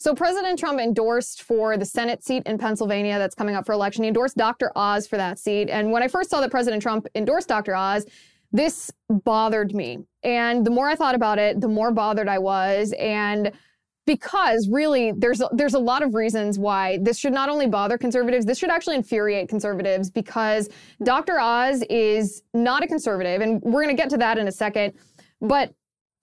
So President Trump endorsed for the Senate seat in Pennsylvania that's coming up for election. He endorsed Dr. Oz for that seat. And when I first saw that President Trump endorsed Dr. Oz, this bothered me. And the more I thought about it, the more bothered I was. And because really there's there's a lot of reasons why this should not only bother conservatives this should actually infuriate conservatives because Dr. Oz is not a conservative and we're going to get to that in a second but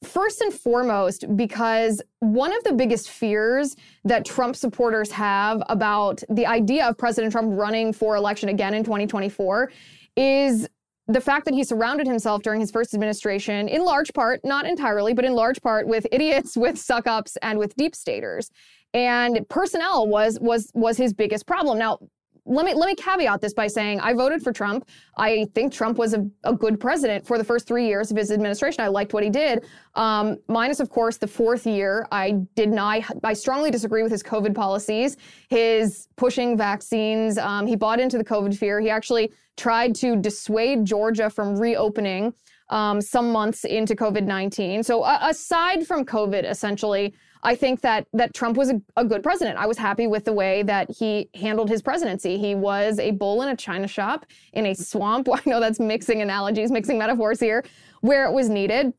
First and foremost, because one of the biggest fears that Trump supporters have about the idea of President Trump running for election again in 2024 is the fact that he surrounded himself during his first administration, in large part, not entirely, but in large part, with idiots, with suck ups, and with deep staters. And personnel was was was his biggest problem. Now, let me let me caveat this by saying I voted for Trump. I think Trump was a, a good president for the first three years of his administration. I liked what he did. Um, minus, of course, the fourth year. I did not. I strongly disagree with his COVID policies, his pushing vaccines. Um, he bought into the COVID fear. He actually tried to dissuade Georgia from reopening um, some months into COVID 19. So, uh, aside from COVID, essentially, I think that that Trump was a, a, good president. I was happy with the way that he handled his presidency. He was a bull in a china shop in a swamp. I know that's mixing analogies, mixing metaphors here, where it was needed.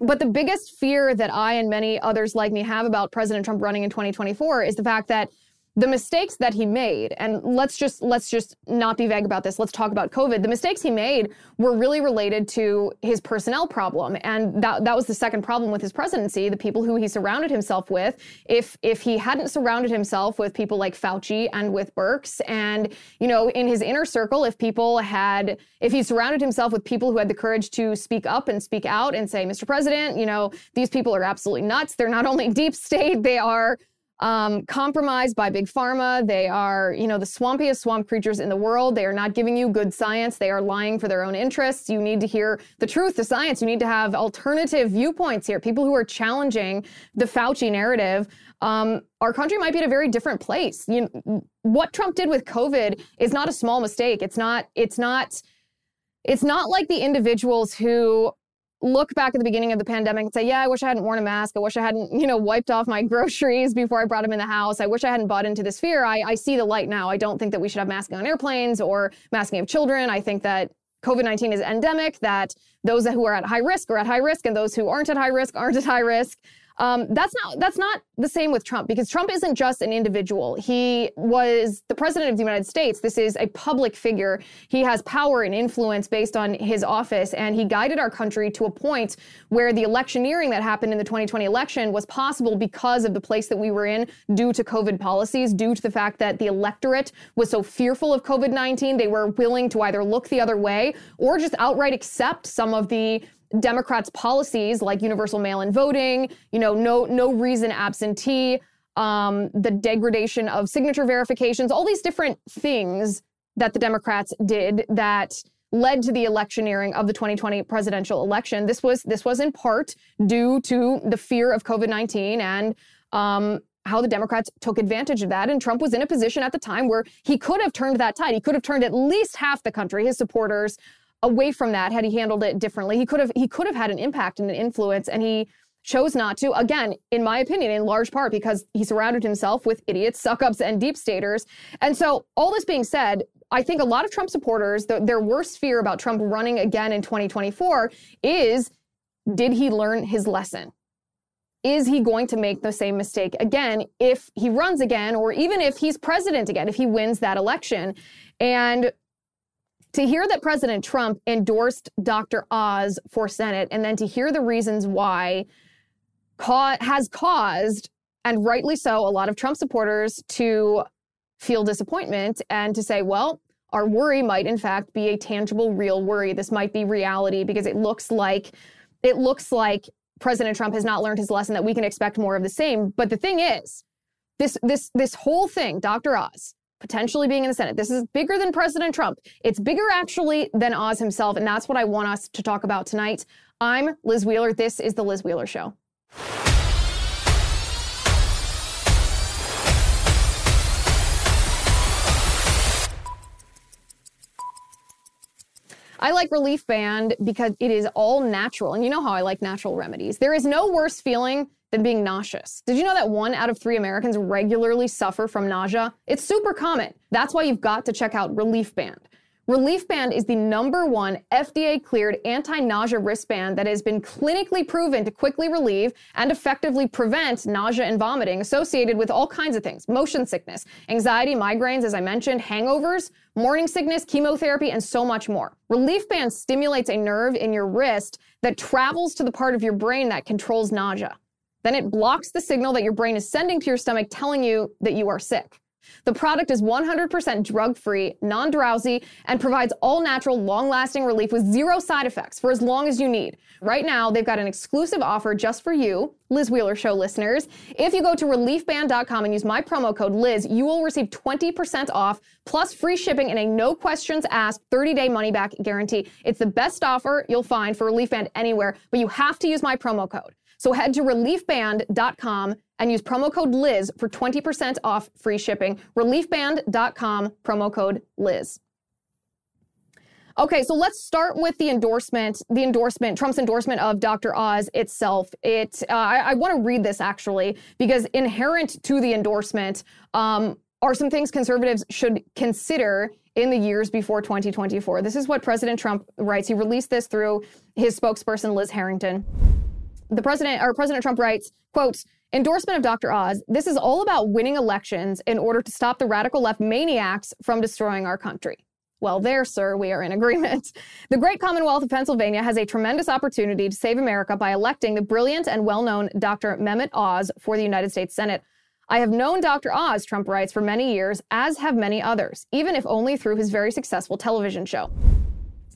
But the biggest fear that I and many others like me have about President Trump running in 2024 is the fact that the mistakes that he made and let's just let's just not be vague about this. Let's talk about covid. The mistakes he made were really related to his personnel problem and that that was the second problem with his presidency the people who he surrounded himself with. If if he hadn't surrounded himself with people like Fauci and with Birx and you know in his inner circle if people had if he surrounded himself with people who had the courage to speak up and speak out and say Mr. President you know these people are absolutely nuts. They're not only deep state they are um, compromised by big pharma. They are, you know, the swampiest swamp creatures in the world. They are not giving you good science. They are lying for their own interests. You need to hear the truth, the science. You need to have alternative viewpoints here. People who are challenging the Fauci narrative. Um, our country might be at a very different place. You what Trump did with COVID is not a small mistake. It's not. It's not. It's not like the individuals who look back at the beginning of the pandemic and say, yeah, I wish I hadn't worn a mask. I wish I hadn't, you know, wiped off my groceries before I brought them in the house. I wish I hadn't bought into this fear. I, I see the light now. I don't think that we should have masking on airplanes or masking of children. I think that COVID 19 is endemic, that those who are at high risk are at high risk, and those who aren't at high risk aren't at high risk. Um, that's not that's not the same with Trump because Trump isn't just an individual. He was the president of the United States. This is a public figure. He has power and influence based on his office, and he guided our country to a point where the electioneering that happened in the 2020 election was possible because of the place that we were in due to COVID policies, due to the fact that the electorate was so fearful of COVID 19, they were willing to either look the other way or just outright accept some of the Democrats' policies like universal mail-in voting, you know, no no reason absentee, um, the degradation of signature verifications, all these different things that the Democrats did that led to the electioneering of the 2020 presidential election. This was this was in part due to the fear of COVID-19 and um, how the Democrats took advantage of that. And Trump was in a position at the time where he could have turned that tide. He could have turned at least half the country, his supporters, away from that had he handled it differently. He could have he could have had an impact and an influence and he chose not to. Again, in my opinion, in large part because he surrounded himself with idiots, suck-ups, and deep staters. And so, all this being said, I think a lot of Trump supporters, the, their worst fear about Trump running again in 2024 is did he learn his lesson? Is he going to make the same mistake again if he runs again, or even if he's president again, if he wins that election? And to hear that President Trump endorsed Dr. Oz for Senate and then to hear the reasons why ca- has caused, and rightly so, a lot of Trump supporters to feel disappointment and to say, well, our worry might in fact be a tangible, real worry. This might be reality because it looks like it looks like President Trump has not learned his lesson that we can expect more of the same. But the thing is, this this this whole thing, Dr. Oz, potentially being in the Senate. This is bigger than President Trump. It's bigger actually than Oz himself. And that's what I want us to talk about tonight. I'm Liz Wheeler. This is The Liz Wheeler Show. I like Relief Band because it is all natural. And you know how I like natural remedies. There is no worse feeling than being nauseous. Did you know that one out of three Americans regularly suffer from nausea? It's super common. That's why you've got to check out Relief Band. Relief Band is the number one FDA cleared anti nausea wristband that has been clinically proven to quickly relieve and effectively prevent nausea and vomiting associated with all kinds of things motion sickness, anxiety, migraines, as I mentioned, hangovers, morning sickness, chemotherapy, and so much more. Relief Band stimulates a nerve in your wrist that travels to the part of your brain that controls nausea. Then it blocks the signal that your brain is sending to your stomach telling you that you are sick. The product is 100% drug free, non drowsy, and provides all natural, long lasting relief with zero side effects for as long as you need. Right now, they've got an exclusive offer just for you, Liz Wheeler Show listeners. If you go to reliefband.com and use my promo code Liz, you will receive 20% off plus free shipping and a no questions asked 30 day money back guarantee. It's the best offer you'll find for Relief Band anywhere, but you have to use my promo code. So head to reliefband.com and use promo code Liz for 20% off free shipping. Reliefband.com, promo code Liz. Okay, so let's start with the endorsement, the endorsement, Trump's endorsement of Dr. Oz itself. It, uh, I, I want to read this actually because inherent to the endorsement um, are some things conservatives should consider in the years before 2024. This is what President Trump writes. He released this through his spokesperson, Liz Harrington the president or President Trump writes, quote, endorsement of Dr. Oz, this is all about winning elections in order to stop the radical left maniacs from destroying our country. Well, there, sir, we are in agreement. The great Commonwealth of Pennsylvania has a tremendous opportunity to save America by electing the brilliant and well known Dr. Mehmet Oz for the United States Senate. I have known Dr. Oz, Trump writes, for many years, as have many others, even if only through his very successful television show.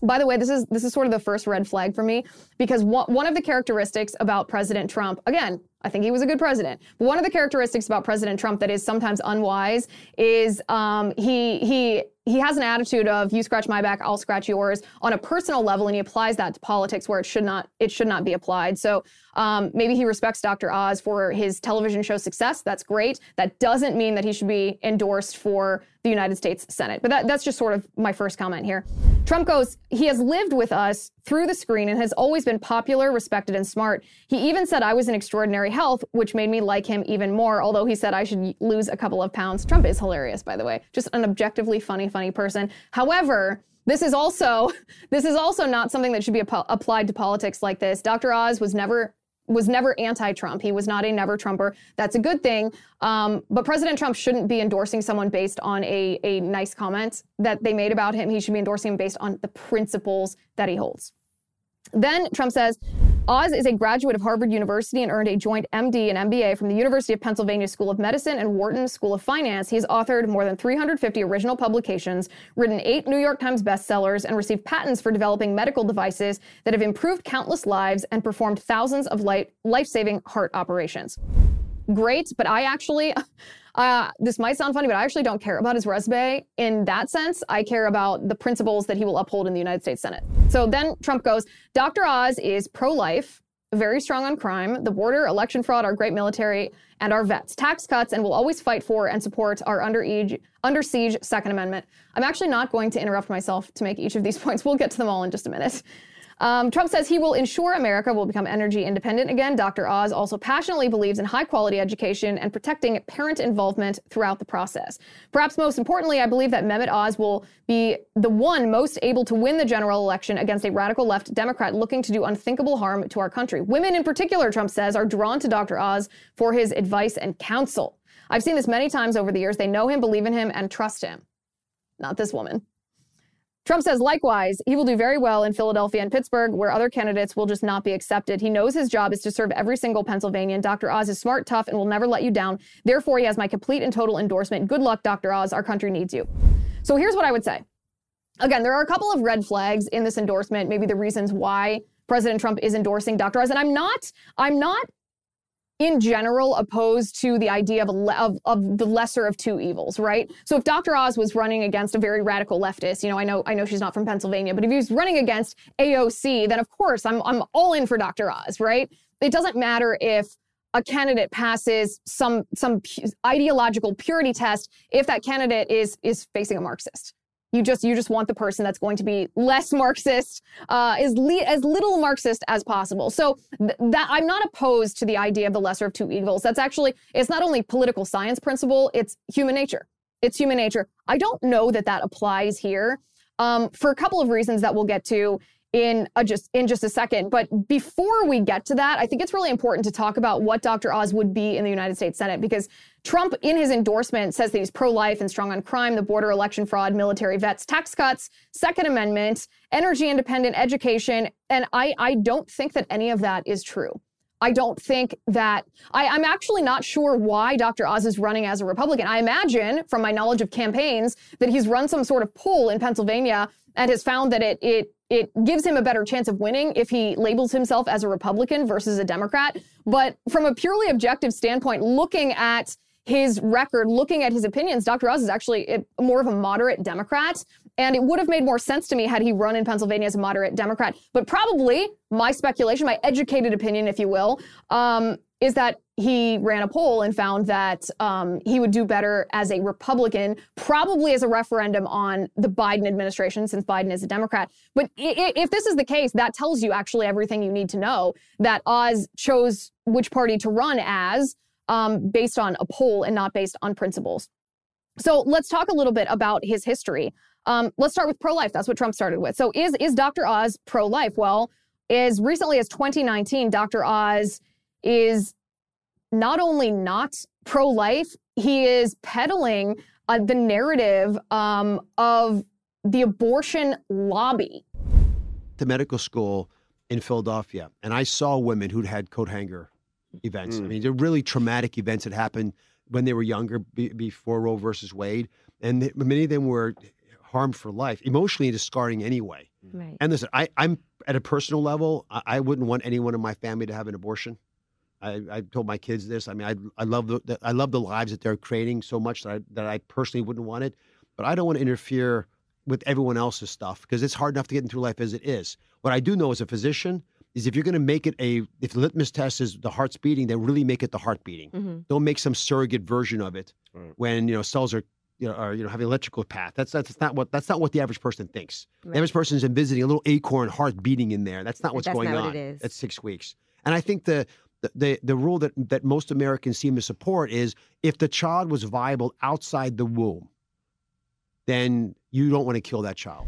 By the way, this is this is sort of the first red flag for me because one, one of the characteristics about President Trump, again, I think he was a good president. But one of the characteristics about President Trump that is sometimes unwise is um, he he he has an attitude of you scratch my back, I'll scratch yours on a personal level, and he applies that to politics where it should not it should not be applied. So um, maybe he respects Dr. Oz for his television show success. That's great. That doesn't mean that he should be endorsed for the United States Senate. But that, that's just sort of my first comment here. Trump goes, he has lived with us through the screen and has always been popular, respected, and smart. He even said I was in extraordinary health, which made me like him even more, although he said I should lose a couple of pounds. Trump is hilarious, by the way. Just an objectively funny, funny person. However, this is also this is also not something that should be ap- applied to politics like this. Dr. Oz was never was never anti-Trump. He was not a never Trumper. That's a good thing. Um, but President Trump shouldn't be endorsing someone based on a, a nice comment that they made about him. He should be endorsing him based on the principles that he holds. Then Trump says, Oz is a graduate of Harvard University and earned a joint MD and MBA from the University of Pennsylvania School of Medicine and Wharton School of Finance. He has authored more than 350 original publications, written eight New York Times bestsellers, and received patents for developing medical devices that have improved countless lives and performed thousands of life saving heart operations. Great, but I actually. Uh, this might sound funny, but I actually don't care about his resume in that sense. I care about the principles that he will uphold in the United States Senate. So then Trump goes, Dr. Oz is pro life, very strong on crime, the border, election fraud, our great military, and our vets, tax cuts, and will always fight for and support our under, siege, under siege Second Amendment. I'm actually not going to interrupt myself to make each of these points. We'll get to them all in just a minute. Um, Trump says he will ensure America will become energy independent again. Dr. Oz also passionately believes in high quality education and protecting parent involvement throughout the process. Perhaps most importantly, I believe that Mehmet Oz will be the one most able to win the general election against a radical left Democrat looking to do unthinkable harm to our country. Women in particular, Trump says, are drawn to Dr. Oz for his advice and counsel. I've seen this many times over the years. They know him, believe in him, and trust him. Not this woman. Trump says, likewise, he will do very well in Philadelphia and Pittsburgh, where other candidates will just not be accepted. He knows his job is to serve every single Pennsylvanian. Dr. Oz is smart, tough, and will never let you down. Therefore, he has my complete and total endorsement. Good luck, Dr. Oz. Our country needs you. So here's what I would say. Again, there are a couple of red flags in this endorsement, maybe the reasons why President Trump is endorsing Dr. Oz. And I'm not, I'm not in general opposed to the idea of, of, of, the lesser of two evils, right? So if Dr. Oz was running against a very radical leftist, you know, I know I know she's not from Pennsylvania, but if he was running against AOC, then of course I'm I'm all in for Dr. Oz, right? It doesn't matter if a candidate passes some some ideological purity test if that candidate is is facing a Marxist. You just you just want the person that's going to be less Marxist, uh, as le- as little Marxist as possible. So th- that I'm not opposed to the idea of the lesser of two evils. That's actually it's not only political science principle, it's human nature. It's human nature. I don't know that that applies here um, for a couple of reasons that we'll get to in a just in just a second. But before we get to that, I think it's really important to talk about what Dr. Oz would be in the United States Senate because Trump, in his endorsement, says that he's pro-life and strong on crime, the border, election fraud, military vets, tax cuts, Second Amendment, energy independent education, and I I don't think that any of that is true. I don't think that I, am actually not sure why Dr. Oz is running as a Republican. I imagine, from my knowledge of campaigns, that he's run some sort of poll in Pennsylvania and has found that it it it gives him a better chance of winning if he labels himself as a Republican versus a Democrat. But from a purely objective standpoint, looking at his record, looking at his opinions, Dr. Oz is actually more of a moderate Democrat. And it would have made more sense to me had he run in Pennsylvania as a moderate Democrat. But probably my speculation, my educated opinion, if you will, um, is that he ran a poll and found that um, he would do better as a Republican, probably as a referendum on the Biden administration, since Biden is a Democrat. But if this is the case, that tells you actually everything you need to know that Oz chose which party to run as um, based on a poll and not based on principles. So let's talk a little bit about his history. Um, let's start with pro-life. That's what Trump started with. So is is Dr. Oz pro-life? Well, as recently as 2019, Dr. Oz is not only not pro-life, he is peddling uh, the narrative um, of the abortion lobby. The medical school in Philadelphia, and I saw women who'd had coat hanger events. Mm. I mean, they're really traumatic events that happened when they were younger, be, before Roe versus Wade, and they, many of them were harmed for life, emotionally discarding anyway. Right. And listen, I, I'm at a personal level, I, I wouldn't want anyone in my family to have an abortion. I, I told my kids this. I mean, I, I love the I love the lives that they're creating so much that I, that I personally wouldn't want it, but I don't want to interfere with everyone else's stuff because it's hard enough to get into life as it is. What I do know as a physician is if you're going to make it a if the litmus test is the heart's beating, then really make it the heart beating. Mm-hmm. Don't make some surrogate version of it right. when you know cells are you know, are you know having electrical path. That's that's not what that's not what the average person thinks. Right. The average person is visiting a little acorn heart beating in there. That's not what's that's going not on. What it is. At six weeks. And I think the the, the rule that, that most Americans seem to support is if the child was viable outside the womb, then you don't want to kill that child.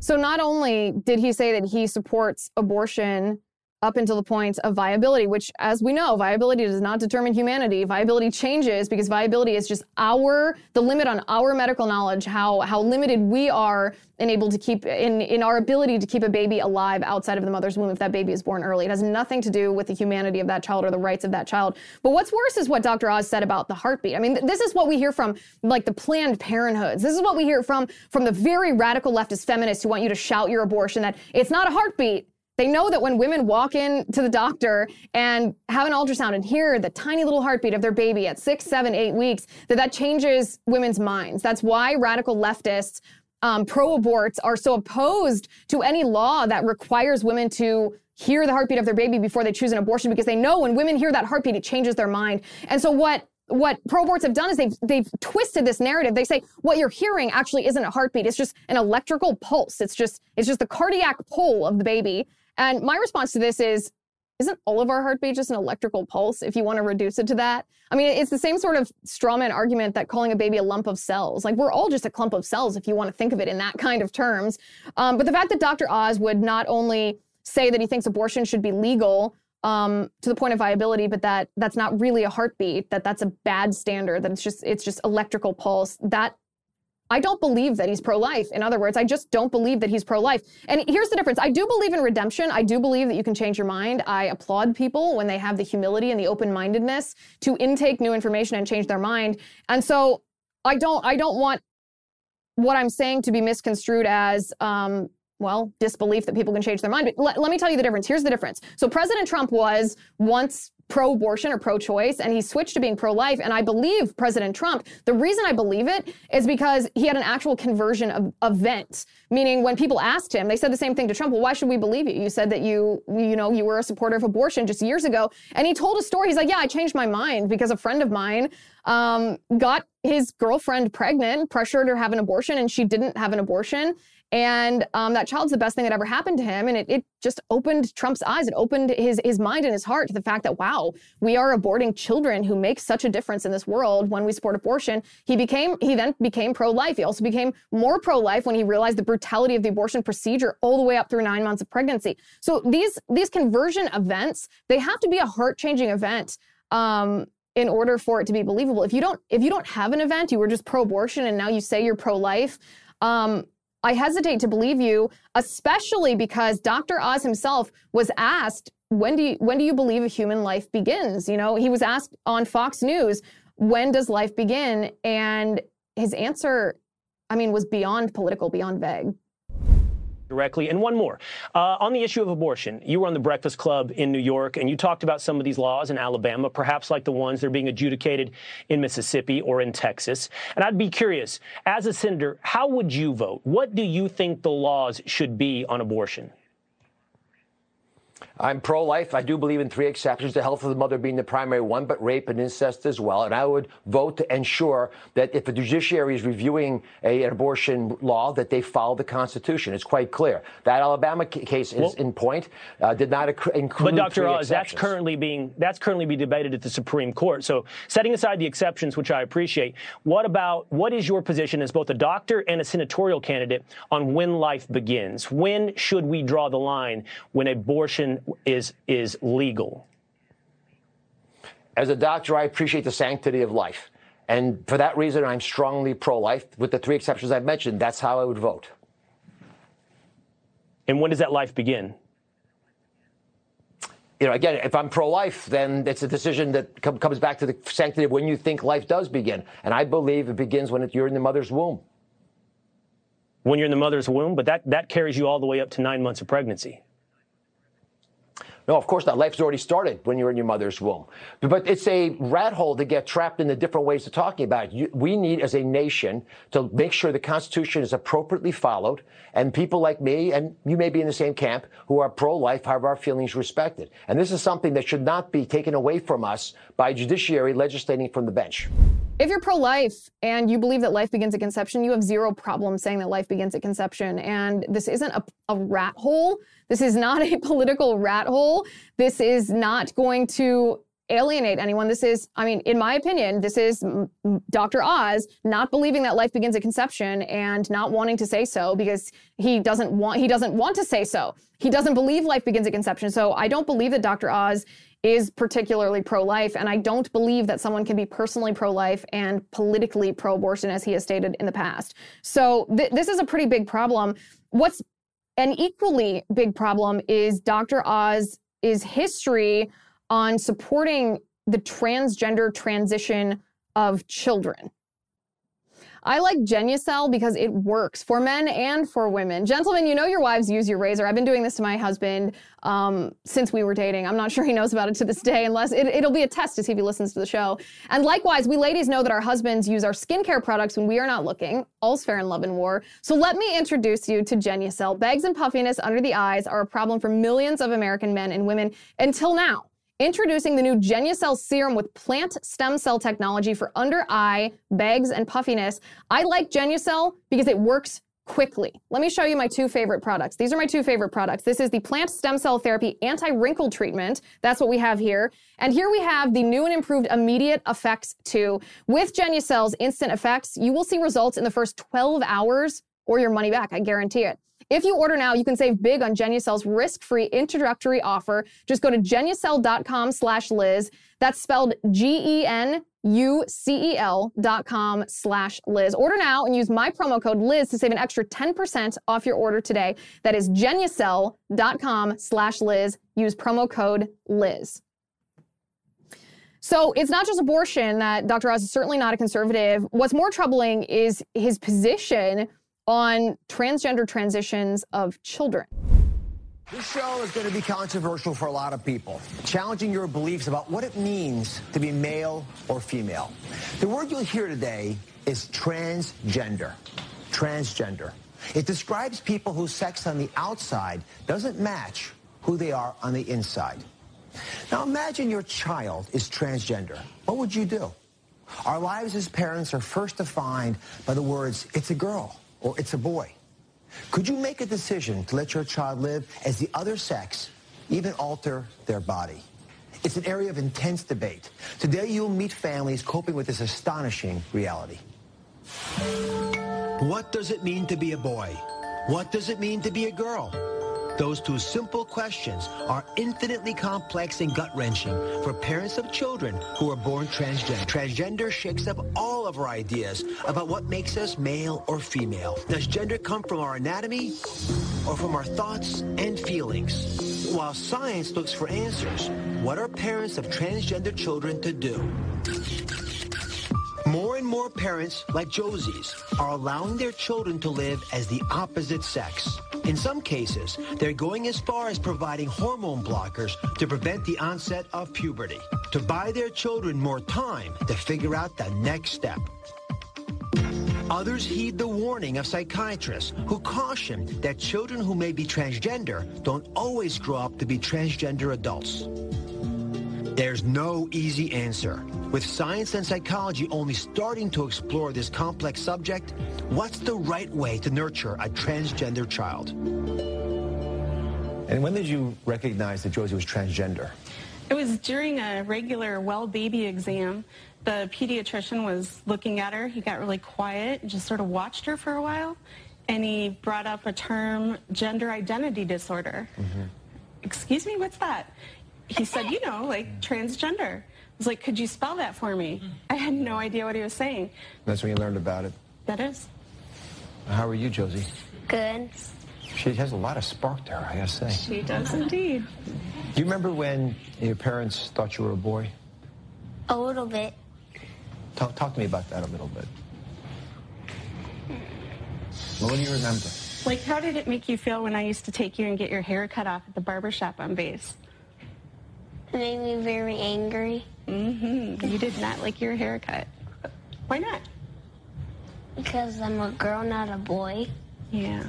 So not only did he say that he supports abortion up until the point of viability, which, as we know, viability does not determine humanity. Viability changes because viability is just our the limit on our medical knowledge, how how limited we are and able to keep in in our ability to keep a baby alive outside of the mother's womb if that baby is born early. It has nothing to do with the humanity of that child or the rights of that child. But what's worse is what Dr. Oz said about the heartbeat. I mean, th- this is what we hear from like the Planned Parenthoods. This is what we hear from from the very radical leftist feminists who want you to shout your abortion that it's not a heartbeat. They know that when women walk in to the doctor and have an ultrasound and hear the tiny little heartbeat of their baby at six, seven, eight weeks, that that changes women's minds. That's why radical leftists, um, pro-aborts, are so opposed to any law that requires women to hear the heartbeat of their baby before they choose an abortion because they know when women hear that heartbeat, it changes their mind. And so what what pro-aborts have done is they've they've twisted this narrative. They say what you're hearing actually isn't a heartbeat; it's just an electrical pulse. It's just it's just the cardiac pull of the baby. And my response to this is, isn't all of our heartbeat just an electrical pulse if you want to reduce it to that? I mean, it's the same sort of strawman argument that calling a baby a lump of cells. Like, we're all just a clump of cells if you want to think of it in that kind of terms. Um, but the fact that Dr. Oz would not only say that he thinks abortion should be legal um, to the point of viability, but that that's not really a heartbeat, that that's a bad standard, that it's just it's just electrical pulse. That I don't believe that he's pro life. In other words, I just don't believe that he's pro life. And here's the difference I do believe in redemption. I do believe that you can change your mind. I applaud people when they have the humility and the open mindedness to intake new information and change their mind. And so I don't, I don't want what I'm saying to be misconstrued as, um, well, disbelief that people can change their mind. But let, let me tell you the difference. Here's the difference. So President Trump was once pro-abortion or pro-choice and he switched to being pro-life. And i believe president trump the reason i believe it is because he had an actual conversion of event meaning when people asked him they said the same thing to trump. Well why should we believe you? You said that you you know you were a supporter of abortion just years ago. And he told a story. He's like yeah i changed my mind because a friend of mine um, got his girlfriend pregnant pressured her to have an abortion and she didn't have an abortion and um, that child's the best thing that ever happened to him. And it, it just opened Trump's eyes. It opened his, his mind and his heart to the fact that, wow, we are aborting children who make such a difference in this world when we support abortion. He became, he then became pro-life. He also became more pro-life when he realized the brutality of the abortion procedure all the way up through nine months of pregnancy. So these, these conversion events, they have to be a heart-changing event. Um, in order for it to be believable. If you don't, if you don't have an event, you were just pro-abortion and now you say you're pro-life, um, I hesitate to believe you, especially because Dr. Oz himself was asked, when do you, when do you believe a human life begins? You know, he was asked on Fox News, when does life begin? And his answer, I mean, was beyond political, beyond vague directly. And one more. Uh, on the issue of abortion, you were on the Breakfast Club in New York and you talked about some of these laws in Alabama, perhaps like the ones that are being adjudicated in Mississippi or in Texas. And I'd be curious, as a senator, how would you vote? What do you think the laws should be on abortion? I'm pro life. I do believe in three exceptions, the health of the mother being the primary one, but rape and incest as well. And I would vote to ensure that if the judiciary is reviewing a, an abortion law, that they follow the Constitution. It's quite clear. That Alabama case is well, in point, uh, did not include. But Dr. Oz, that's currently being that's currently being debated at the Supreme Court. So setting aside the exceptions, which I appreciate, what about what is your position as both a doctor and a senatorial candidate on when life begins? When should we draw the line when abortion is is legal? As a doctor, I appreciate the sanctity of life. And for that reason, I'm strongly pro life. With the three exceptions I've mentioned, that's how I would vote. And when does that life begin? You know, again, if I'm pro life, then it's a decision that com- comes back to the sanctity of when you think life does begin. And I believe it begins when it, you're in the mother's womb. When you're in the mother's womb, but that, that carries you all the way up to nine months of pregnancy. No, of course not. Life's already started when you're in your mother's womb. But it's a rat hole to get trapped in the different ways of talking about it. You, we need, as a nation, to make sure the Constitution is appropriately followed, and people like me, and you may be in the same camp, who are pro-life, have our feelings respected. And this is something that should not be taken away from us by judiciary legislating from the bench. If you're pro life and you believe that life begins at conception, you have zero problem saying that life begins at conception. And this isn't a, a, rat hole. This is not a political rat hole. This is not going to alienate anyone. This is, I mean, in my opinion, this is Dr. Oz not believing that life begins at conception and not wanting to say so because he doesn't want he doesn't want to say so. He doesn't believe life begins at conception. So I don't believe that Dr. Oz is particularly pro life. And I don't believe that someone can be personally pro life and politically pro abortion, as he has stated in the past. So th- this is a pretty big problem. What's an equally big problem is Dr. Oz's history on supporting the transgender transition of children. I like Genucel because it works for men and for women. Gentlemen, you know your wives use your razor. I've been doing this to my husband um, since we were dating. I'm not sure he knows about it to this day, unless it, it'll be a test to see if he listens to the show. And likewise, we ladies know that our husbands use our skincare products when we are not looking. All's fair in love and war. So let me introduce you to Genucel. Bags and puffiness under the eyes are a problem for millions of American men and women until now. Introducing the new Genucel serum with plant stem cell technology for under eye, bags, and puffiness. I like Genucel because it works quickly. Let me show you my two favorite products. These are my two favorite products. This is the plant stem cell therapy anti-wrinkle treatment. That's what we have here. And here we have the new and improved immediate effects 2. With Genucel's instant effects, you will see results in the first 12 hours or your money back. I guarantee it. If you order now, you can save big on Genucel's risk-free introductory offer. Just go to genucel.com slash Liz. That's spelled G-E-N-U-C-E-L dot com slash Liz. Order now and use my promo code Liz to save an extra 10% off your order today. That is genucel.com slash Liz. Use promo code Liz. So it's not just abortion that Dr. Oz is certainly not a conservative. What's more troubling is his position on transgender transitions of children. This show is going to be controversial for a lot of people, challenging your beliefs about what it means to be male or female. The word you'll hear today is transgender. Transgender. It describes people whose sex on the outside doesn't match who they are on the inside. Now imagine your child is transgender. What would you do? Our lives as parents are first defined by the words, it's a girl or it's a boy. Could you make a decision to let your child live as the other sex, even alter their body? It's an area of intense debate. Today you'll meet families coping with this astonishing reality. What does it mean to be a boy? What does it mean to be a girl? Those two simple questions are infinitely complex and gut-wrenching for parents of children who are born transgender. Transgender shakes up all of our ideas about what makes us male or female. Does gender come from our anatomy or from our thoughts and feelings? While science looks for answers, what are parents of transgender children to do? More and more parents, like Josie's, are allowing their children to live as the opposite sex. In some cases, they're going as far as providing hormone blockers to prevent the onset of puberty, to buy their children more time to figure out the next step. Others heed the warning of psychiatrists who caution that children who may be transgender don't always grow up to be transgender adults. There's no easy answer. With science and psychology only starting to explore this complex subject, what's the right way to nurture a transgender child? And when did you recognize that Josie was transgender? It was during a regular well baby exam. The pediatrician was looking at her. He got really quiet and just sort of watched her for a while. And he brought up a term, gender identity disorder. Mm-hmm. Excuse me, what's that? He said, you know, like transgender. I was like, could you spell that for me? I had no idea what he was saying. That's when you learned about it. That is. How are you, Josie? Good. She has a lot of spark to her, I gotta say. She does indeed. Do you remember when your parents thought you were a boy? A little bit. Talk, talk to me about that a little bit. Well, what do you remember? Like, how did it make you feel when I used to take you and get your hair cut off at the barber shop on base? It made me very angry. Mm-hmm. You did not like your haircut. Why not? Because I'm a girl, not a boy. Yeah.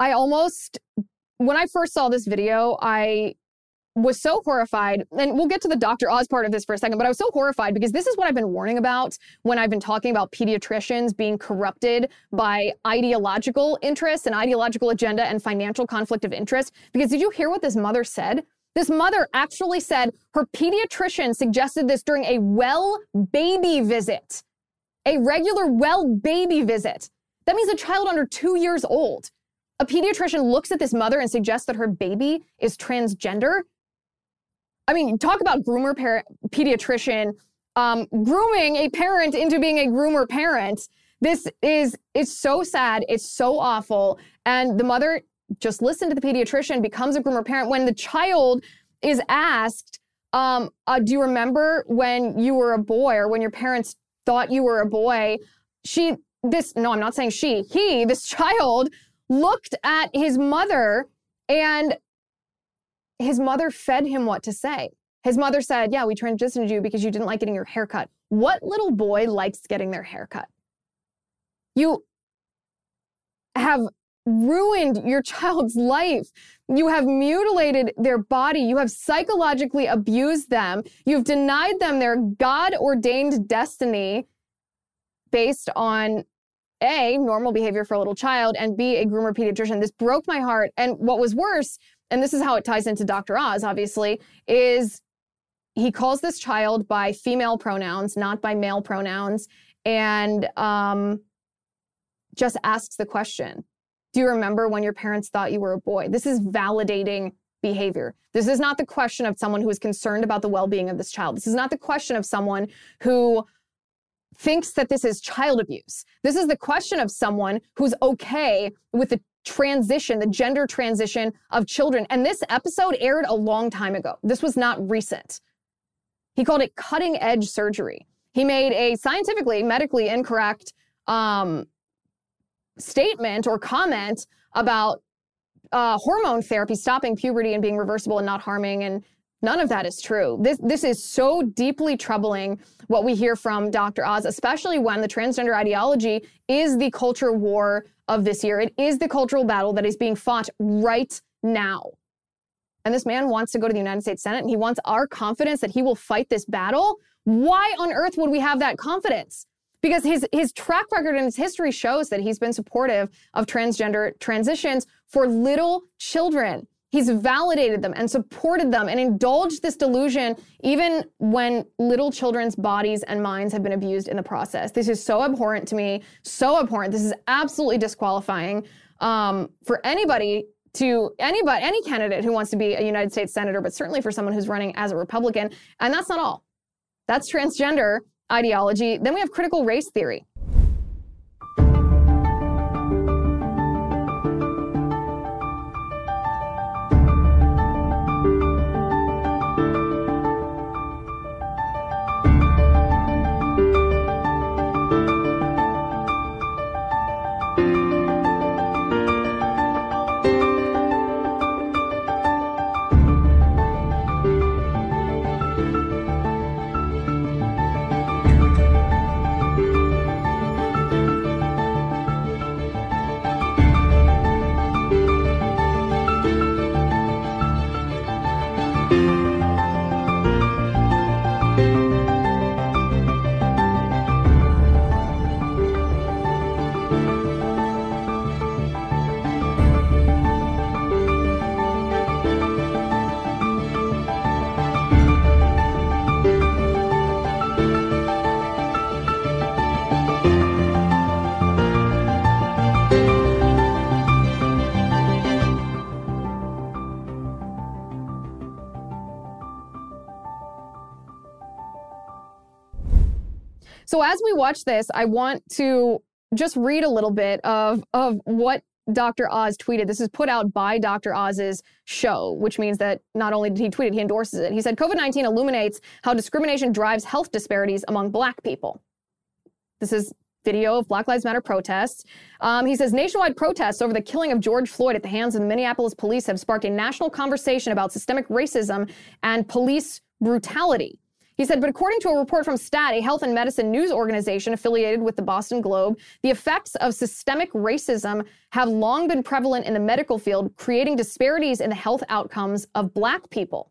I almost, when I first saw this video, I was so horrified, and we'll get to the Dr. Oz part of this for a second, but I was so horrified because this is what I've been warning about when I've been talking about pediatricians being corrupted by ideological interests and ideological agenda and financial conflict of interest. Because did you hear what this mother said? This mother actually said her pediatrician suggested this during a well baby visit, a regular well baby visit. That means a child under two years old. A pediatrician looks at this mother and suggests that her baby is transgender. I mean, talk about groomer parent, pediatrician um, grooming a parent into being a groomer parent. This is it's so sad. It's so awful. And the mother just listened to the pediatrician, becomes a groomer parent. When the child is asked, um, uh, do you remember when you were a boy or when your parents thought you were a boy? She, this, no, I'm not saying she, he, this child looked at his mother and his mother fed him what to say. His mother said, Yeah, we transitioned you because you didn't like getting your hair cut. What little boy likes getting their hair cut? You have ruined your child's life. You have mutilated their body. You have psychologically abused them. You've denied them their God ordained destiny based on A, normal behavior for a little child, and B, a groomer pediatrician. This broke my heart. And what was worse, and this is how it ties into Dr. Oz, obviously, is he calls this child by female pronouns, not by male pronouns, and um, just asks the question do you remember when your parents thought you were a boy? This is validating behavior. This is not the question of someone who is concerned about the well being of this child. This is not the question of someone who thinks that this is child abuse. This is the question of someone who's okay with the transition, the gender transition of children. And this episode aired a long time ago. This was not recent. He called it cutting edge surgery. He made a scientifically, medically incorrect um, statement or comment about uh, hormone therapy stopping puberty and being reversible and not harming and None of that is true. This this is so deeply troubling what we hear from Dr. Oz, especially when the transgender ideology is the culture war of this year. It is the cultural battle that is being fought right now. And this man wants to go to the United States Senate and he wants our confidence that he will fight this battle. Why on earth would we have that confidence? Because his his track record and his history shows that he's been supportive of transgender transitions for little children. He's validated them and supported them and indulged this delusion even when little children's bodies and minds have been abused in the process. This is so abhorrent to me, so abhorrent. This is absolutely disqualifying um, for anybody to anybody, any candidate who wants to be a United States senator, but certainly for someone who's running as a Republican. And that's not all. That's transgender ideology. Then we have critical race theory. So as we watch this, I want to just read a little bit of of what Dr. Oz tweeted. This is put out by Dr. Oz's show, which means that not only did he tweet it, he endorses it. He said COVID 19 illuminates how discrimination drives health disparities among black people. This is video of Black Lives Matter protests. Um, he says nationwide protests over the killing of George Floyd at the hands of the Minneapolis police have sparked a national conversation about systemic racism and police brutality. He said, but according to a report from STAT, a health and medicine news organization affiliated with the Boston Globe, the effects of systemic racism have long been prevalent in the medical field, creating disparities in the health outcomes of black people.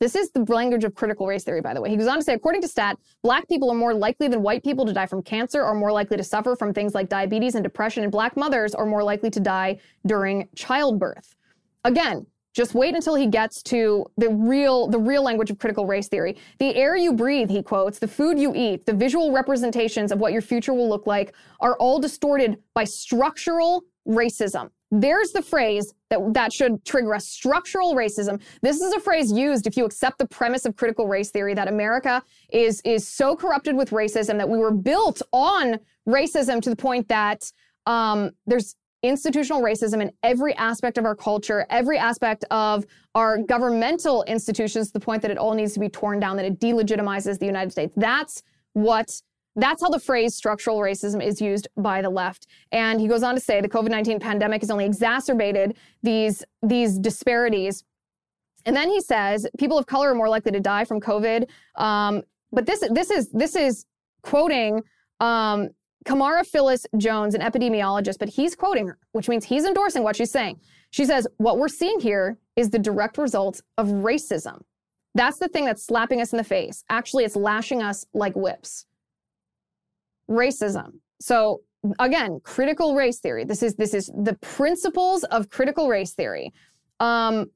This is the language of critical race theory, by the way. He goes on to say, according to STAT, black people are more likely than white people to die from cancer, are more likely to suffer from things like diabetes and depression, and black mothers are more likely to die during childbirth. Again, just wait until he gets to the real the real language of critical race theory. The air you breathe, he quotes, the food you eat, the visual representations of what your future will look like are all distorted by structural racism. There's the phrase that that should trigger a structural racism. This is a phrase used if you accept the premise of critical race theory that America is is so corrupted with racism that we were built on racism to the point that um, there's institutional racism in every aspect of our culture, every aspect of our governmental institutions to the point that it all needs to be torn down, that it delegitimizes the United States. That's what that's how the phrase structural racism is used by the left. And he goes on to say the COVID-19 pandemic has only exacerbated these, these disparities. And then he says people of color are more likely to die from COVID. Um, but this, this is, this is quoting um, Camara Phyllis Jones, an epidemiologist, but he's quoting her, which means he's endorsing what she's saying. She says, What we're seeing here is the direct result of racism. That's the thing that's slapping us in the face. Actually, it's lashing us like whips. Racism. So again, critical race theory. This is this is the principles of critical race theory. Um,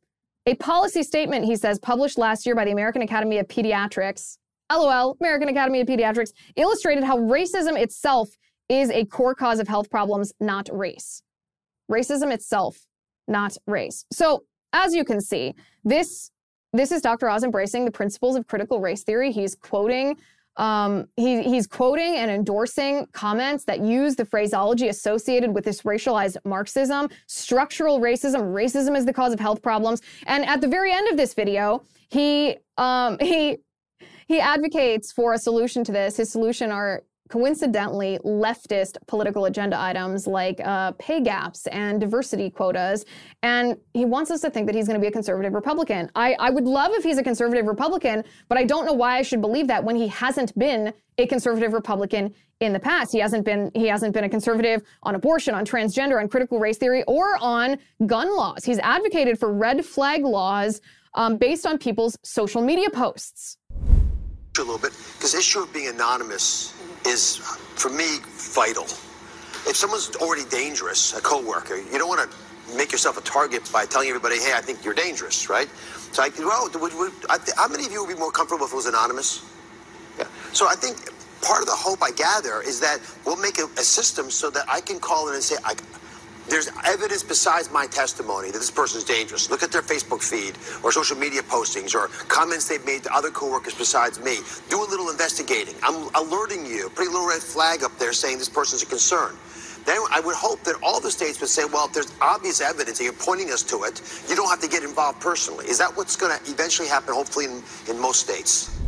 a policy statement, he says, published last year by the American Academy of Pediatrics, LOL, American Academy of Pediatrics, illustrated how racism itself is a core cause of health problems, not race. Racism itself, not race. So, as you can see, this this is Dr. Oz embracing the principles of critical race theory. He's quoting um, he, he's quoting and endorsing comments that use the phraseology associated with this racialized Marxism, structural racism. Racism is the cause of health problems. And at the very end of this video, he um, he he advocates for a solution to this. His solution are coincidentally leftist political agenda items like uh, pay gaps and diversity quotas. And he wants us to think that he's going to be a conservative Republican. I, I would love if he's a conservative Republican, but I don't know why I should believe that when he hasn't been a conservative Republican in the past. He hasn't been he hasn't been a conservative on abortion, on transgender, on critical race theory, or on gun laws. He's advocated for red flag laws um, based on people's social media posts. A little bit because the issue of being anonymous is, for me, vital. If someone's already dangerous, a coworker, you don't want to make yourself a target by telling everybody, "Hey, I think you're dangerous," right? So, I, well, would, would, I, how many of you would be more comfortable if it was anonymous? Yeah. So, I think part of the hope I gather is that we'll make a, a system so that I can call in and say, I, there's evidence besides my testimony that this person is dangerous. Look at their Facebook feed or social media postings or comments they've made to other coworkers besides me. Do a little investigating. I'm alerting you, putting a little red flag up there saying this person's a concern. Then I would hope that all the states would say, well, if there's obvious evidence and you're pointing us to it, you don't have to get involved personally. Is that what's going to eventually happen, hopefully, in, in most states?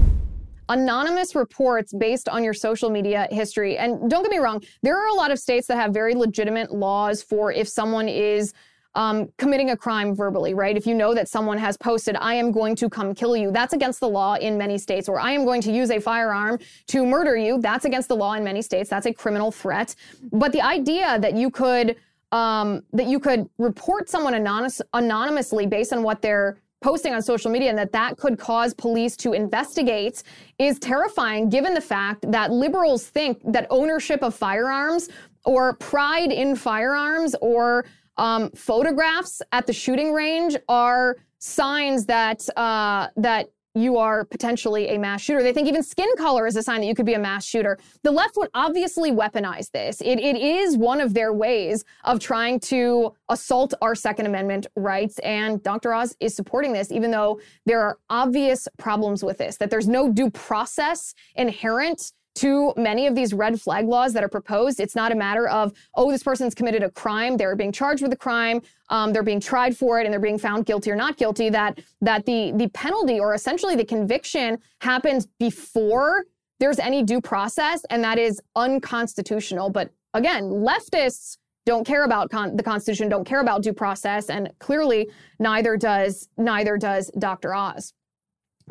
Anonymous reports based on your social media history. And don't get me wrong, there are a lot of states that have very legitimate laws for if someone is um, committing a crime verbally, right? If you know that someone has posted, I am going to come kill you, that's against the law in many states. Or I am going to use a firearm to murder you, that's against the law in many states. That's a criminal threat. But the idea that you could um, that you could report someone anonymous, anonymously based on what they're posting on social media and that that could cause police to investigate is terrifying given the fact that liberals think that ownership of firearms or pride in firearms or um, photographs at the shooting range are signs that uh, that you are potentially a mass shooter. They think even skin color is a sign that you could be a mass shooter. The left would obviously weaponize this. It, it is one of their ways of trying to assault our Second Amendment rights. And Dr. Oz is supporting this, even though there are obvious problems with this, that there's no due process inherent to many of these red flag laws that are proposed. It's not a matter of, oh, this person's committed a crime, they're being charged with a crime, um, they're being tried for it, and they're being found guilty or not guilty. That that the the penalty or essentially the conviction happens before there's any due process, and that is unconstitutional. But again, leftists don't care about con- the Constitution, don't care about due process, and clearly neither does neither does Dr. Oz.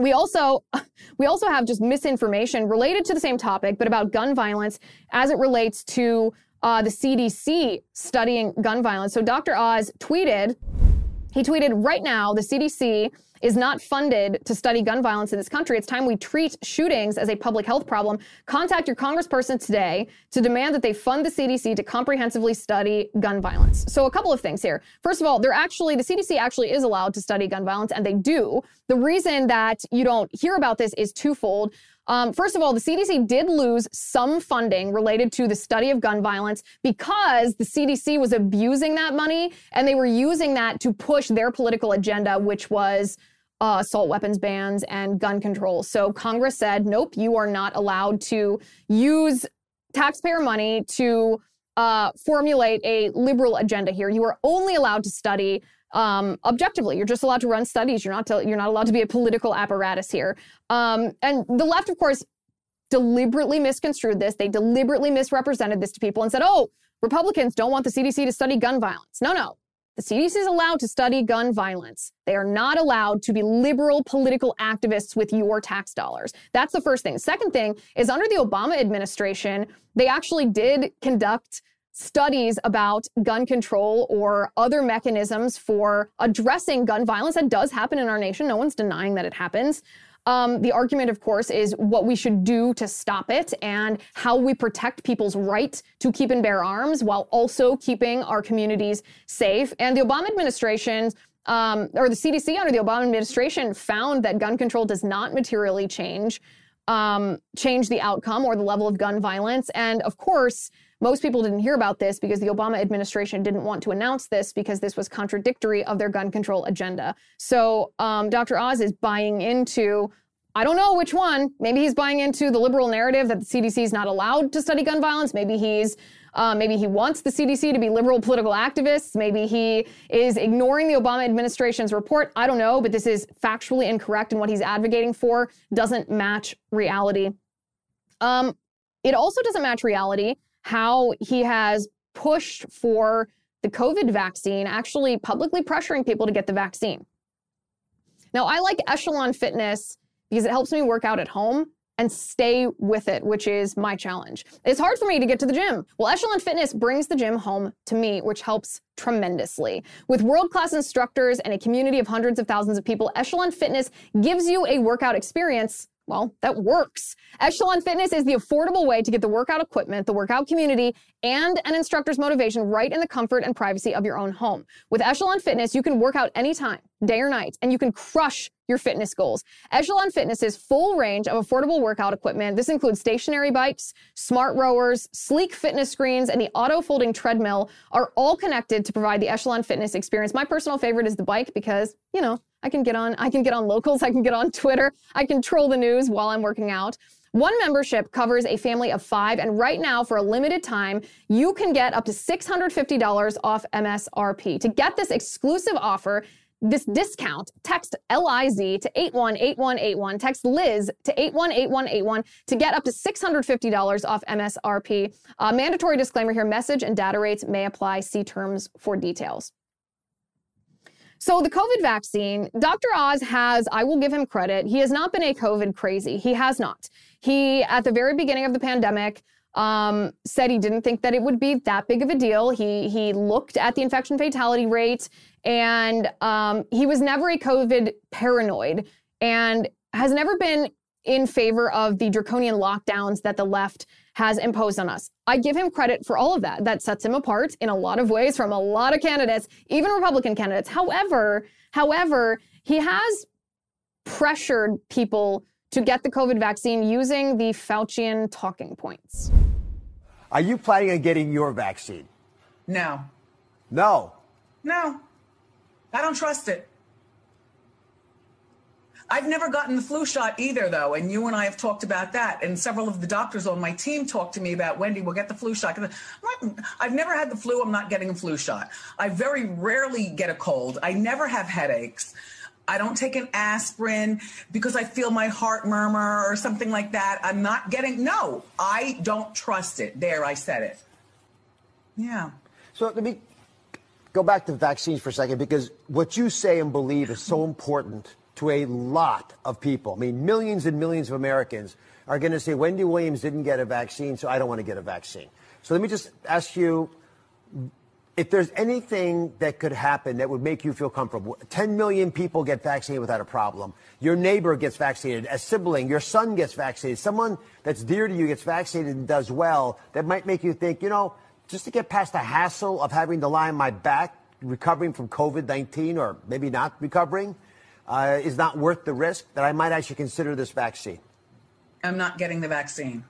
We also we also have just misinformation related to the same topic, but about gun violence as it relates to uh, the CDC studying gun violence. So Dr. Oz tweeted, he tweeted, right now the CDC is not funded to study gun violence in this country. It's time we treat shootings as a public health problem. Contact your congressperson today to demand that they fund the CDC to comprehensively study gun violence. So a couple of things here. First of all, they're actually the CDC actually is allowed to study gun violence and they do. The reason that you don't hear about this is twofold. Um, first of all, the CDC did lose some funding related to the study of gun violence because the CDC was abusing that money and they were using that to push their political agenda, which was uh, assault weapons bans and gun control. So Congress said, nope, you are not allowed to use taxpayer money to uh, formulate a liberal agenda here. You are only allowed to study um, objectively. You're just allowed to run studies. You're not to, you're not allowed to be a political apparatus here. Um, and the left, of course, deliberately misconstrued this. They deliberately misrepresented this to people and said, "Oh, Republicans don't want the CDC to study gun violence." No, no. The CDC is allowed to study gun violence. They are not allowed to be liberal political activists with your tax dollars. That's the first thing. Second thing is under the Obama administration, they actually did conduct studies about gun control or other mechanisms for addressing gun violence that does happen in our nation. No one's denying that it happens. Um, the argument, of course, is what we should do to stop it and how we protect people's right to keep and bear arms while also keeping our communities safe. And the Obama administration's um, or the CDC under the Obama administration found that gun control does not materially change um, change the outcome or the level of gun violence. And of course, most people didn't hear about this because the Obama administration didn't want to announce this because this was contradictory of their gun control agenda. So um, Dr. Oz is buying into I don't know which one. Maybe he's buying into the liberal narrative that the CDC is not allowed to study gun violence. Maybe he's uh, maybe he wants the CDC to be liberal political activists. Maybe he is ignoring the Obama administration's report. I don't know, but this is factually incorrect, and what he's advocating for doesn't match reality. Um, it also doesn't match reality how he has pushed for the COVID vaccine, actually publicly pressuring people to get the vaccine. Now, I like Echelon Fitness because it helps me work out at home and stay with it, which is my challenge. It's hard for me to get to the gym. Well, Echelon Fitness brings the gym home to me, which helps tremendously. With world class instructors and a community of hundreds of thousands of people, Echelon Fitness gives you a workout experience well, that works. Echelon Fitness is the affordable way to get the workout equipment, the workout community, and an instructor's motivation right in the comfort and privacy of your own home. With Echelon Fitness, you can work out anytime, day or night, and you can crush your fitness goals. Echelon Fitness's full range of affordable workout equipment. This includes stationary bikes, smart rowers, sleek fitness screens, and the auto folding treadmill are all connected to provide the Echelon Fitness experience. My personal favorite is the bike because, you know, I can get on I can get on locals, I can get on Twitter, I can troll the news while I'm working out. One membership covers a family of five, and right now, for a limited time, you can get up to $650 off MSRP. To get this exclusive offer, this discount, text LIZ to 818181, text Liz to 818181 to get up to $650 off MSRP. Uh, mandatory disclaimer here message and data rates may apply. See terms for details. So the COVID vaccine, Dr. Oz has, I will give him credit, he has not been a COVID crazy. He has not. He, at the very beginning of the pandemic, um, said he didn't think that it would be that big of a deal. He he looked at the infection fatality rate, and um, he was never a COVID paranoid, and has never been in favor of the draconian lockdowns that the left has imposed on us. I give him credit for all of that. That sets him apart in a lot of ways from a lot of candidates, even Republican candidates. However, however, he has pressured people to get the COVID vaccine using the Faucian talking points. Are you planning on getting your vaccine? No. No. No. I don't trust it. I've never gotten the flu shot either, though, and you and I have talked about that. And several of the doctors on my team talked to me about Wendy. We'll get the flu shot. Mm, I've never had the flu. I'm not getting a flu shot. I very rarely get a cold. I never have headaches. I don't take an aspirin because I feel my heart murmur or something like that. I'm not getting. No, I don't trust it. There, I said it. Yeah. So let me go back to vaccines for a second because what you say and believe is so important to a lot of people. I mean, millions and millions of Americans are going to say Wendy Williams didn't get a vaccine, so I don't want to get a vaccine. So let me just ask you if there's anything that could happen that would make you feel comfortable. 10 million people get vaccinated without a problem. Your neighbor gets vaccinated, a sibling, your son gets vaccinated, someone that's dear to you gets vaccinated and does well, that might make you think, you know, just to get past the hassle of having to lie on my back recovering from COVID 19 or maybe not recovering uh, is not worth the risk, that I might actually consider this vaccine? I'm not getting the vaccine.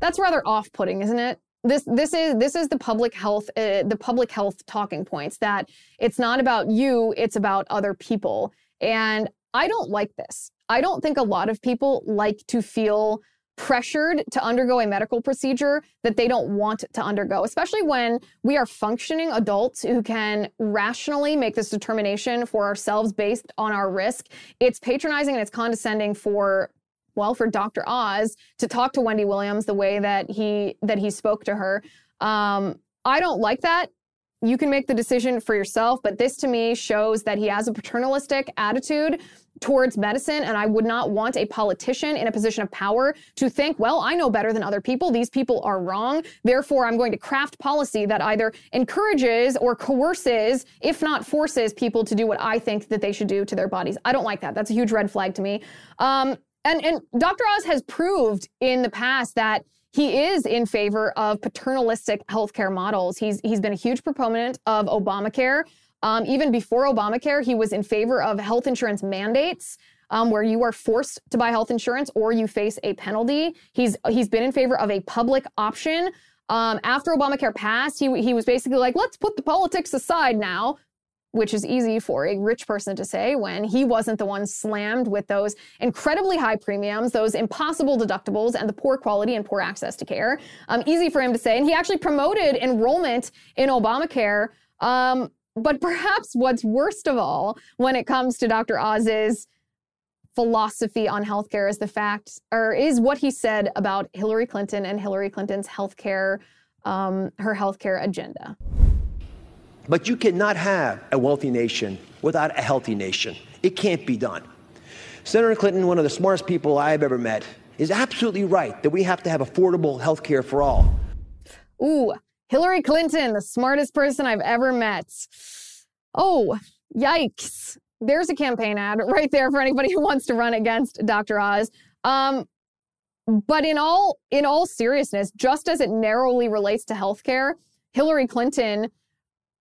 That's rather off-putting, isn't it? This this is this is the public health uh, the public health talking points that it's not about you, it's about other people. And I don't like this. I don't think a lot of people like to feel pressured to undergo a medical procedure that they don't want to undergo, especially when we are functioning adults who can rationally make this determination for ourselves based on our risk. It's patronizing and it's condescending for well for Dr. Oz to talk to Wendy Williams the way that he that he spoke to her. Um, I don't like that. You can make the decision for yourself, but this to me shows that he has a paternalistic attitude towards medicine. And I would not want a politician in a position of power to think, well, I know better than other people. These people are wrong. Therefore, I'm going to craft policy that either encourages or coerces, if not forces people to do what I think that they should do to their bodies. I don't like that. That's a huge red flag to me. Um, and, and Dr. Oz has proved in the past that he is in favor of paternalistic healthcare models. He's he's been a huge proponent of Obamacare. Um, even before Obamacare, he was in favor of health insurance mandates. Um, where you are forced to buy health insurance or you face a penalty. He's he's been in favor of a public option. Um, after Obamacare passed, he he was basically like, let's put the politics aside now, which is easy for a rich person to say when he wasn't the one slammed with those incredibly high premiums, those impossible deductibles, and the poor quality and poor access to care. Um, easy for him to say, and he actually promoted enrollment in Obamacare. But perhaps what's worst of all when it comes to Dr. Oz's philosophy on healthcare is the fact, or is what he said about Hillary Clinton and Hillary Clinton's healthcare, um, her healthcare agenda. But you cannot have a wealthy nation without a healthy nation. It can't be done. Senator Clinton, one of the smartest people I have ever met, is absolutely right that we have to have affordable health care for all. Ooh, Hillary Clinton, the smartest person I've ever met. Oh, yikes. There's a campaign ad right there for anybody who wants to run against Dr. Oz. Um, but in all in all seriousness, just as it narrowly relates to healthcare, Hillary Clinton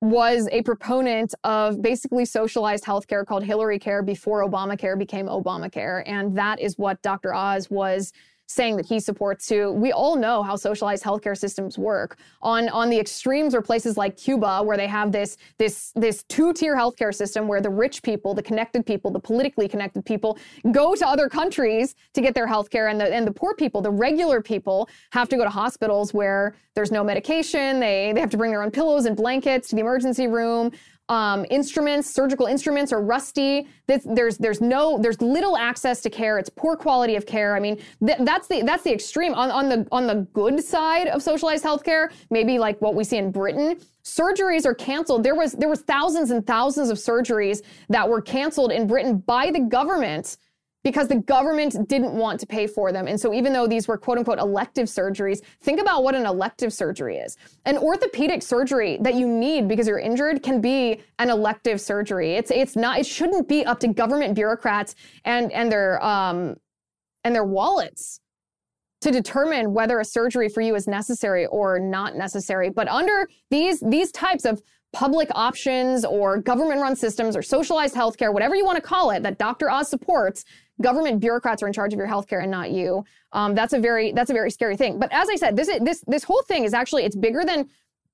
was a proponent of basically socialized healthcare called Hillary Care before Obamacare became Obamacare. And that is what Dr. Oz was saying that he supports too. We all know how socialized healthcare systems work. On on the extremes are places like Cuba where they have this this this two-tier healthcare system where the rich people, the connected people, the politically connected people go to other countries to get their healthcare and the and the poor people, the regular people have to go to hospitals where there's no medication. They they have to bring their own pillows and blankets to the emergency room um, instruments, surgical instruments are rusty. There's there's no there's little access to care. It's poor quality of care. I mean, th- that's the that's the extreme. On on the on the good side of socialized healthcare, maybe like what we see in Britain, surgeries are canceled. There was there was thousands and thousands of surgeries that were canceled in Britain by the government because the government didn't want to pay for them. And so even though these were quote unquote elective surgeries, think about what an elective surgery is. An orthopedic surgery that you need because you're injured can be an elective surgery. It's it's not it shouldn't be up to government bureaucrats and and their um and their wallets to determine whether a surgery for you is necessary or not necessary. But under these these types of public options or government run systems or socialized healthcare, whatever you want to call it, that Dr. Oz supports, government bureaucrats are in charge of your healthcare and not you. Um, that's a very that's a very scary thing. But as I said, this this this whole thing is actually it's bigger than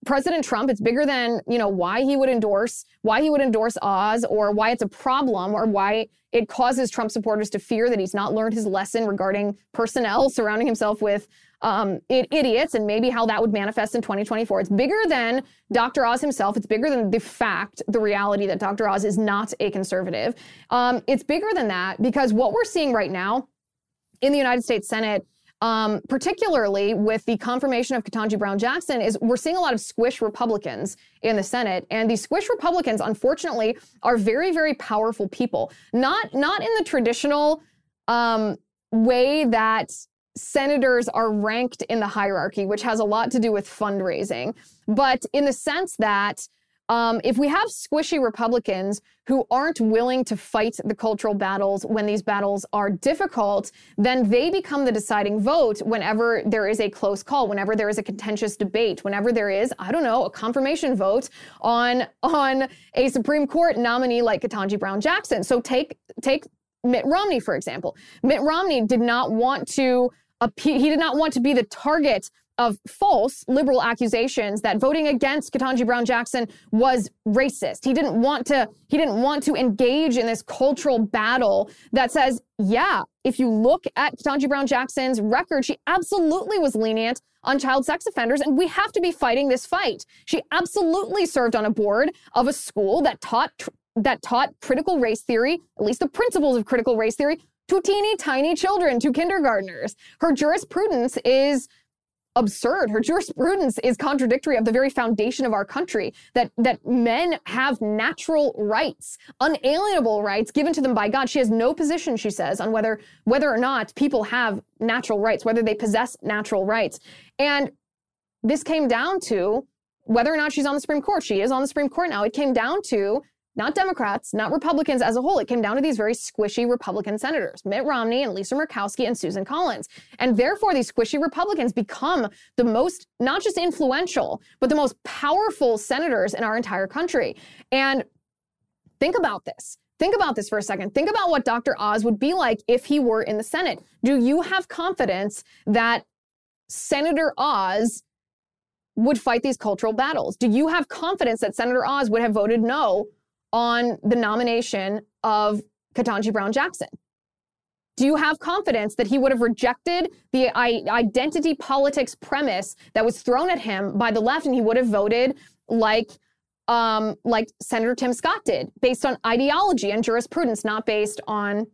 President Trump. It's bigger than you know why he would endorse why he would endorse Oz or why it's a problem or why it causes Trump supporters to fear that he's not learned his lesson regarding personnel surrounding himself with um, idiots and maybe how that would manifest in 2024. It's bigger than Dr. Oz himself. It's bigger than the fact, the reality that Dr. Oz is not a conservative. Um, it's bigger than that because what we're seeing right now in the United States Senate um, particularly with the confirmation of Ketanji Brown Jackson, is we're seeing a lot of squish Republicans in the Senate, and these squish Republicans, unfortunately, are very, very powerful people. Not not in the traditional um, way that senators are ranked in the hierarchy, which has a lot to do with fundraising, but in the sense that um, if we have squishy Republicans who aren't willing to fight the cultural battles when these battles are difficult, then they become the deciding vote whenever there is a close call, whenever there is a contentious debate, whenever there is, I don't know, a confirmation vote on on a Supreme Court nominee like Ketanji Brown Jackson. So take take Mitt Romney, for example. Mitt Romney did not want to he did not want to be the target of false liberal accusations that voting against Ketanji Brown Jackson was racist. He didn't want to he didn't want to engage in this cultural battle that says, yeah, if you look at Ketanji Brown Jackson's record, she absolutely was lenient on child sex offenders and we have to be fighting this fight. She absolutely served on a board of a school that taught that taught critical race theory, at least the principles of critical race theory to teeny tiny children, to kindergartners. Her jurisprudence is absurd. Her jurisprudence is contradictory of the very foundation of our country that that men have natural rights, unalienable rights given to them by God. She has no position, she says, on whether whether or not people have natural rights, whether they possess natural rights. And this came down to whether or not she's on the Supreme Court. She is on the Supreme Court now. It came down to not Democrats, not Republicans as a whole. It came down to these very squishy Republican senators, Mitt Romney and Lisa Murkowski and Susan Collins. And therefore, these squishy Republicans become the most, not just influential, but the most powerful senators in our entire country. And think about this. Think about this for a second. Think about what Dr. Oz would be like if he were in the Senate. Do you have confidence that Senator Oz would fight these cultural battles? Do you have confidence that Senator Oz would have voted no on the nomination of Ketanji Brown Jackson? Do you have confidence that he would have rejected the identity politics premise that was thrown at him by the left and he would have voted like um, like Senator Tim Scott did, based on ideology and jurisprudence, not based on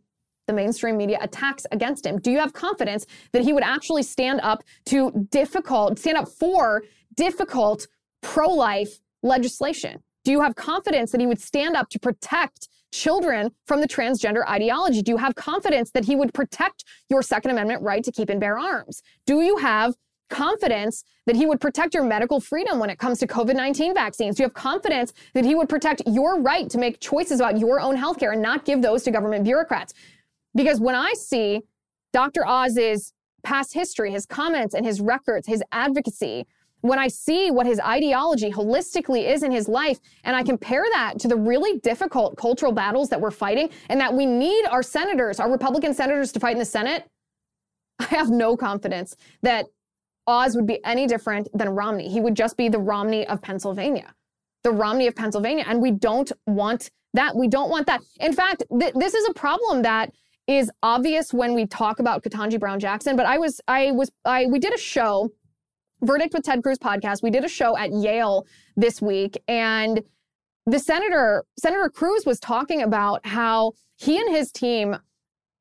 the mainstream media attacks against him? Do you have confidence that he would actually stand up to difficult, stand up for difficult pro life legislation? Do you have confidence that he would stand up to protect children from the transgender ideology? Do you have confidence that he would protect your Second Amendment right to keep and bear arms? Do you have confidence that he would protect your medical freedom when it comes to COVID 19 vaccines? Do you have confidence that he would protect your right to make choices about your own healthcare and not give those to government bureaucrats? Because when I see Dr. Oz's past history, his comments and his records, his advocacy, when I see what his ideology holistically is in his life, and I compare that to the really difficult cultural battles that we're fighting, and that we need our senators, our Republican senators to fight in the Senate, I have no confidence that Oz would be any different than Romney. He would just be the Romney of Pennsylvania, the Romney of Pennsylvania. And we don't want that. We don't want that. In fact, th- this is a problem that is obvious when we talk about Ketanji Brown Jackson. But I was, I was, I, we did a show, Verdict with Ted Cruz podcast. We did a show at Yale this week. And the senator, Senator Cruz was talking about how he and his team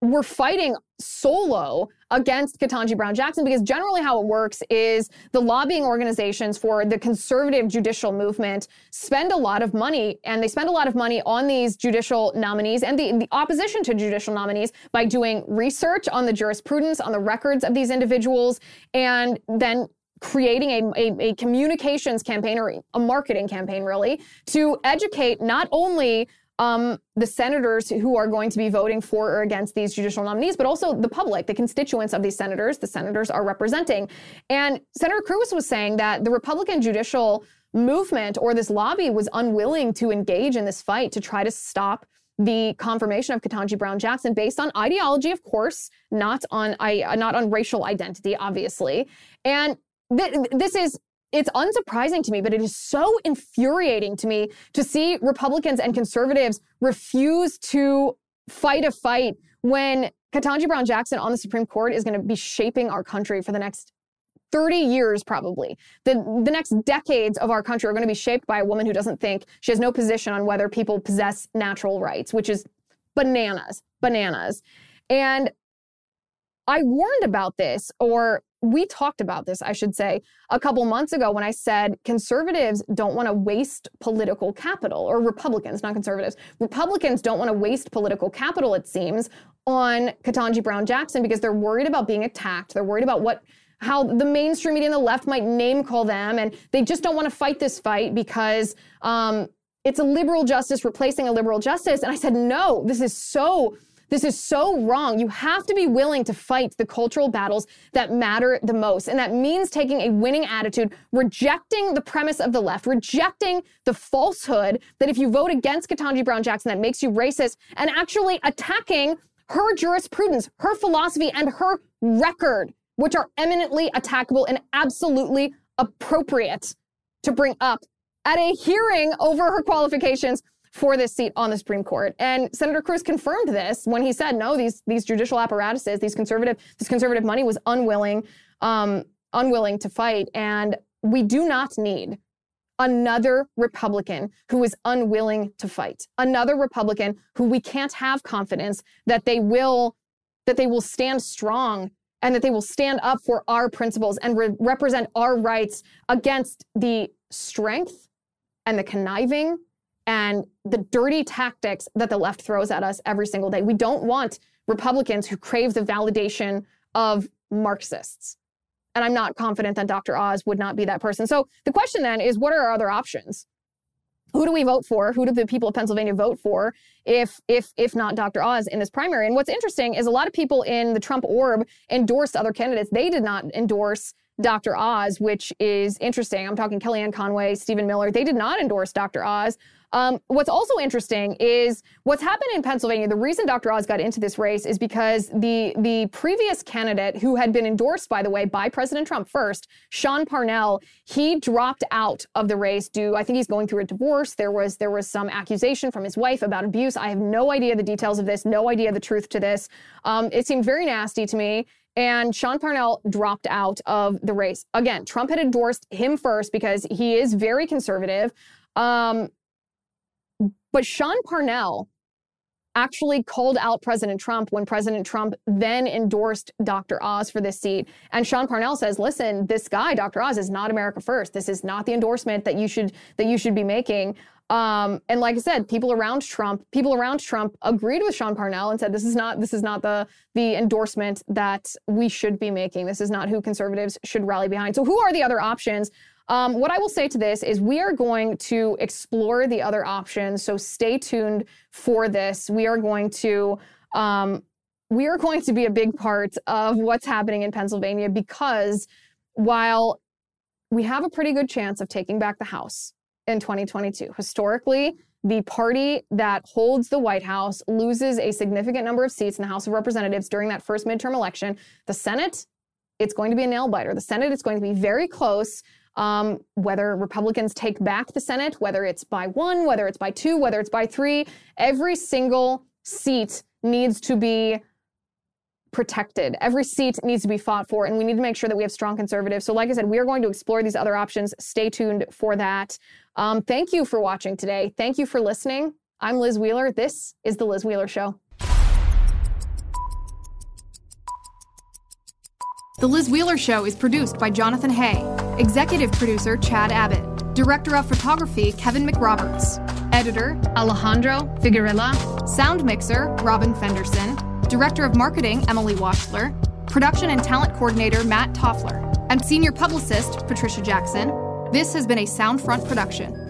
were fighting solo against Ketanji Brown Jackson because generally how it works is the lobbying organizations for the conservative judicial movement spend a lot of money and they spend a lot of money on these judicial nominees and the, the opposition to judicial nominees by doing research on the jurisprudence, on the records of these individuals, and then creating a, a, a, communications campaign or a marketing campaign really to educate not only um, the senators who are going to be voting for or against these judicial nominees, but also the public, the constituents of these senators, the senators are representing. And Senator Cruz was saying that the Republican judicial movement or this lobby was unwilling to engage in this fight to try to stop the confirmation of Ketanji Brown Jackson based on ideology, of course, not on not on racial identity, obviously. And th- this is it's unsurprising to me, but it is so infuriating to me to see Republicans and conservatives refuse to fight a fight when Ketanji Brown Jackson on the Supreme Court is going to be shaping our country for the next 30 years, probably. The, the next decades of our country are going to be shaped by a woman who doesn't think she has no position on whether people possess natural rights, which is bananas, bananas. And I warned about this, or we talked about this, I should say, a couple months ago when I said conservatives don't want to waste political capital, or Republicans, not conservatives. Republicans don't want to waste political capital, it seems, on Ketanji Brown Jackson because they're worried about being attacked. They're worried about what how the mainstream media and the left might name call them, and they just don't want to fight this fight because um, it's a liberal justice replacing a liberal justice. And I said, no, this is so this is so wrong. You have to be willing to fight the cultural battles that matter the most. And that means taking a winning attitude, rejecting the premise of the left, rejecting the falsehood that if you vote against Ketanji Brown Jackson, that makes you racist, and actually attacking her jurisprudence, her philosophy, and her record, which are eminently attackable and absolutely appropriate to bring up at a hearing over her qualifications for this seat on the Supreme Court. And Senator Cruz confirmed this when he said, no, these, these judicial apparatuses, these conservative, this conservative money was unwilling, um, unwilling to fight. And we do not need another Republican who is unwilling to fight, another Republican who we can't have confidence that they will, that they will stand strong and that they will stand up for our principles and re- represent our rights against the strength and the conniving and the dirty tactics that the left throws at us every single day. We don't want Republicans who crave the validation of Marxists. And I'm not confident that Dr. Oz would not be that person. So the question then is what are our other options? Who do we vote for? Who do the people of Pennsylvania vote for if if if not Dr. Oz in this primary? And what's interesting is a lot of people in the Trump orb endorsed other candidates. They did not endorse Dr. Oz, which is interesting. I'm talking Kellyanne Conway, Stephen Miller. They did not endorse Dr. Oz. Um, what's also interesting is what's happened in Pennsylvania. The reason Dr. Oz got into this race is because the the previous candidate, who had been endorsed, by the way, by President Trump first, Sean Parnell, he dropped out of the race due. I think he's going through a divorce. There was there was some accusation from his wife about abuse. I have no idea the details of this. No idea the truth to this. Um, it seemed very nasty to me. And Sean Parnell dropped out of the race. Again, Trump had endorsed him first because he is very conservative. Um, but Sean Parnell actually called out President Trump when President Trump then endorsed Dr. Oz for this seat. And Sean Parnell says, listen, this guy, Dr. Oz, is not America first. This is not the endorsement that you should that you should be making. Um, and like I said, people around Trump, people around Trump agreed with Sean Parnell and said this is not this is not the the endorsement that we should be making. This is not who conservatives should rally behind. So who are the other options? Um, what I will say to this is we are going to explore the other options. So stay tuned for this. We are going to um, we are going to be a big part of what's happening in Pennsylvania because while we have a pretty good chance of taking back the House in 2022, historically, the party that holds the White House loses a significant number of seats in the House of Representatives during that first midterm election. The Senate, it's going to be a nail biter. The Senate is going to be very close um, whether Republicans take back the Senate, whether it's by one, whether it's by two, whether it's by three, every single seat needs to be protected. Every seat needs to be fought for, and we need to make sure that we have strong conservatives. So, like I said, we are going to explore these other options. Stay tuned for that. Um, thank you for watching today. Thank you for listening. I'm Liz Wheeler. This is The Liz Wheeler Show. The Liz Wheeler Show is produced by Jonathan Hay, executive producer Chad Abbott, director of photography Kevin McRoberts, editor Alejandro Figuerella, sound mixer Robin Fenderson, director of marketing Emily Washler, production and talent coordinator Matt Toffler, and senior publicist Patricia Jackson. This has been a Soundfront production.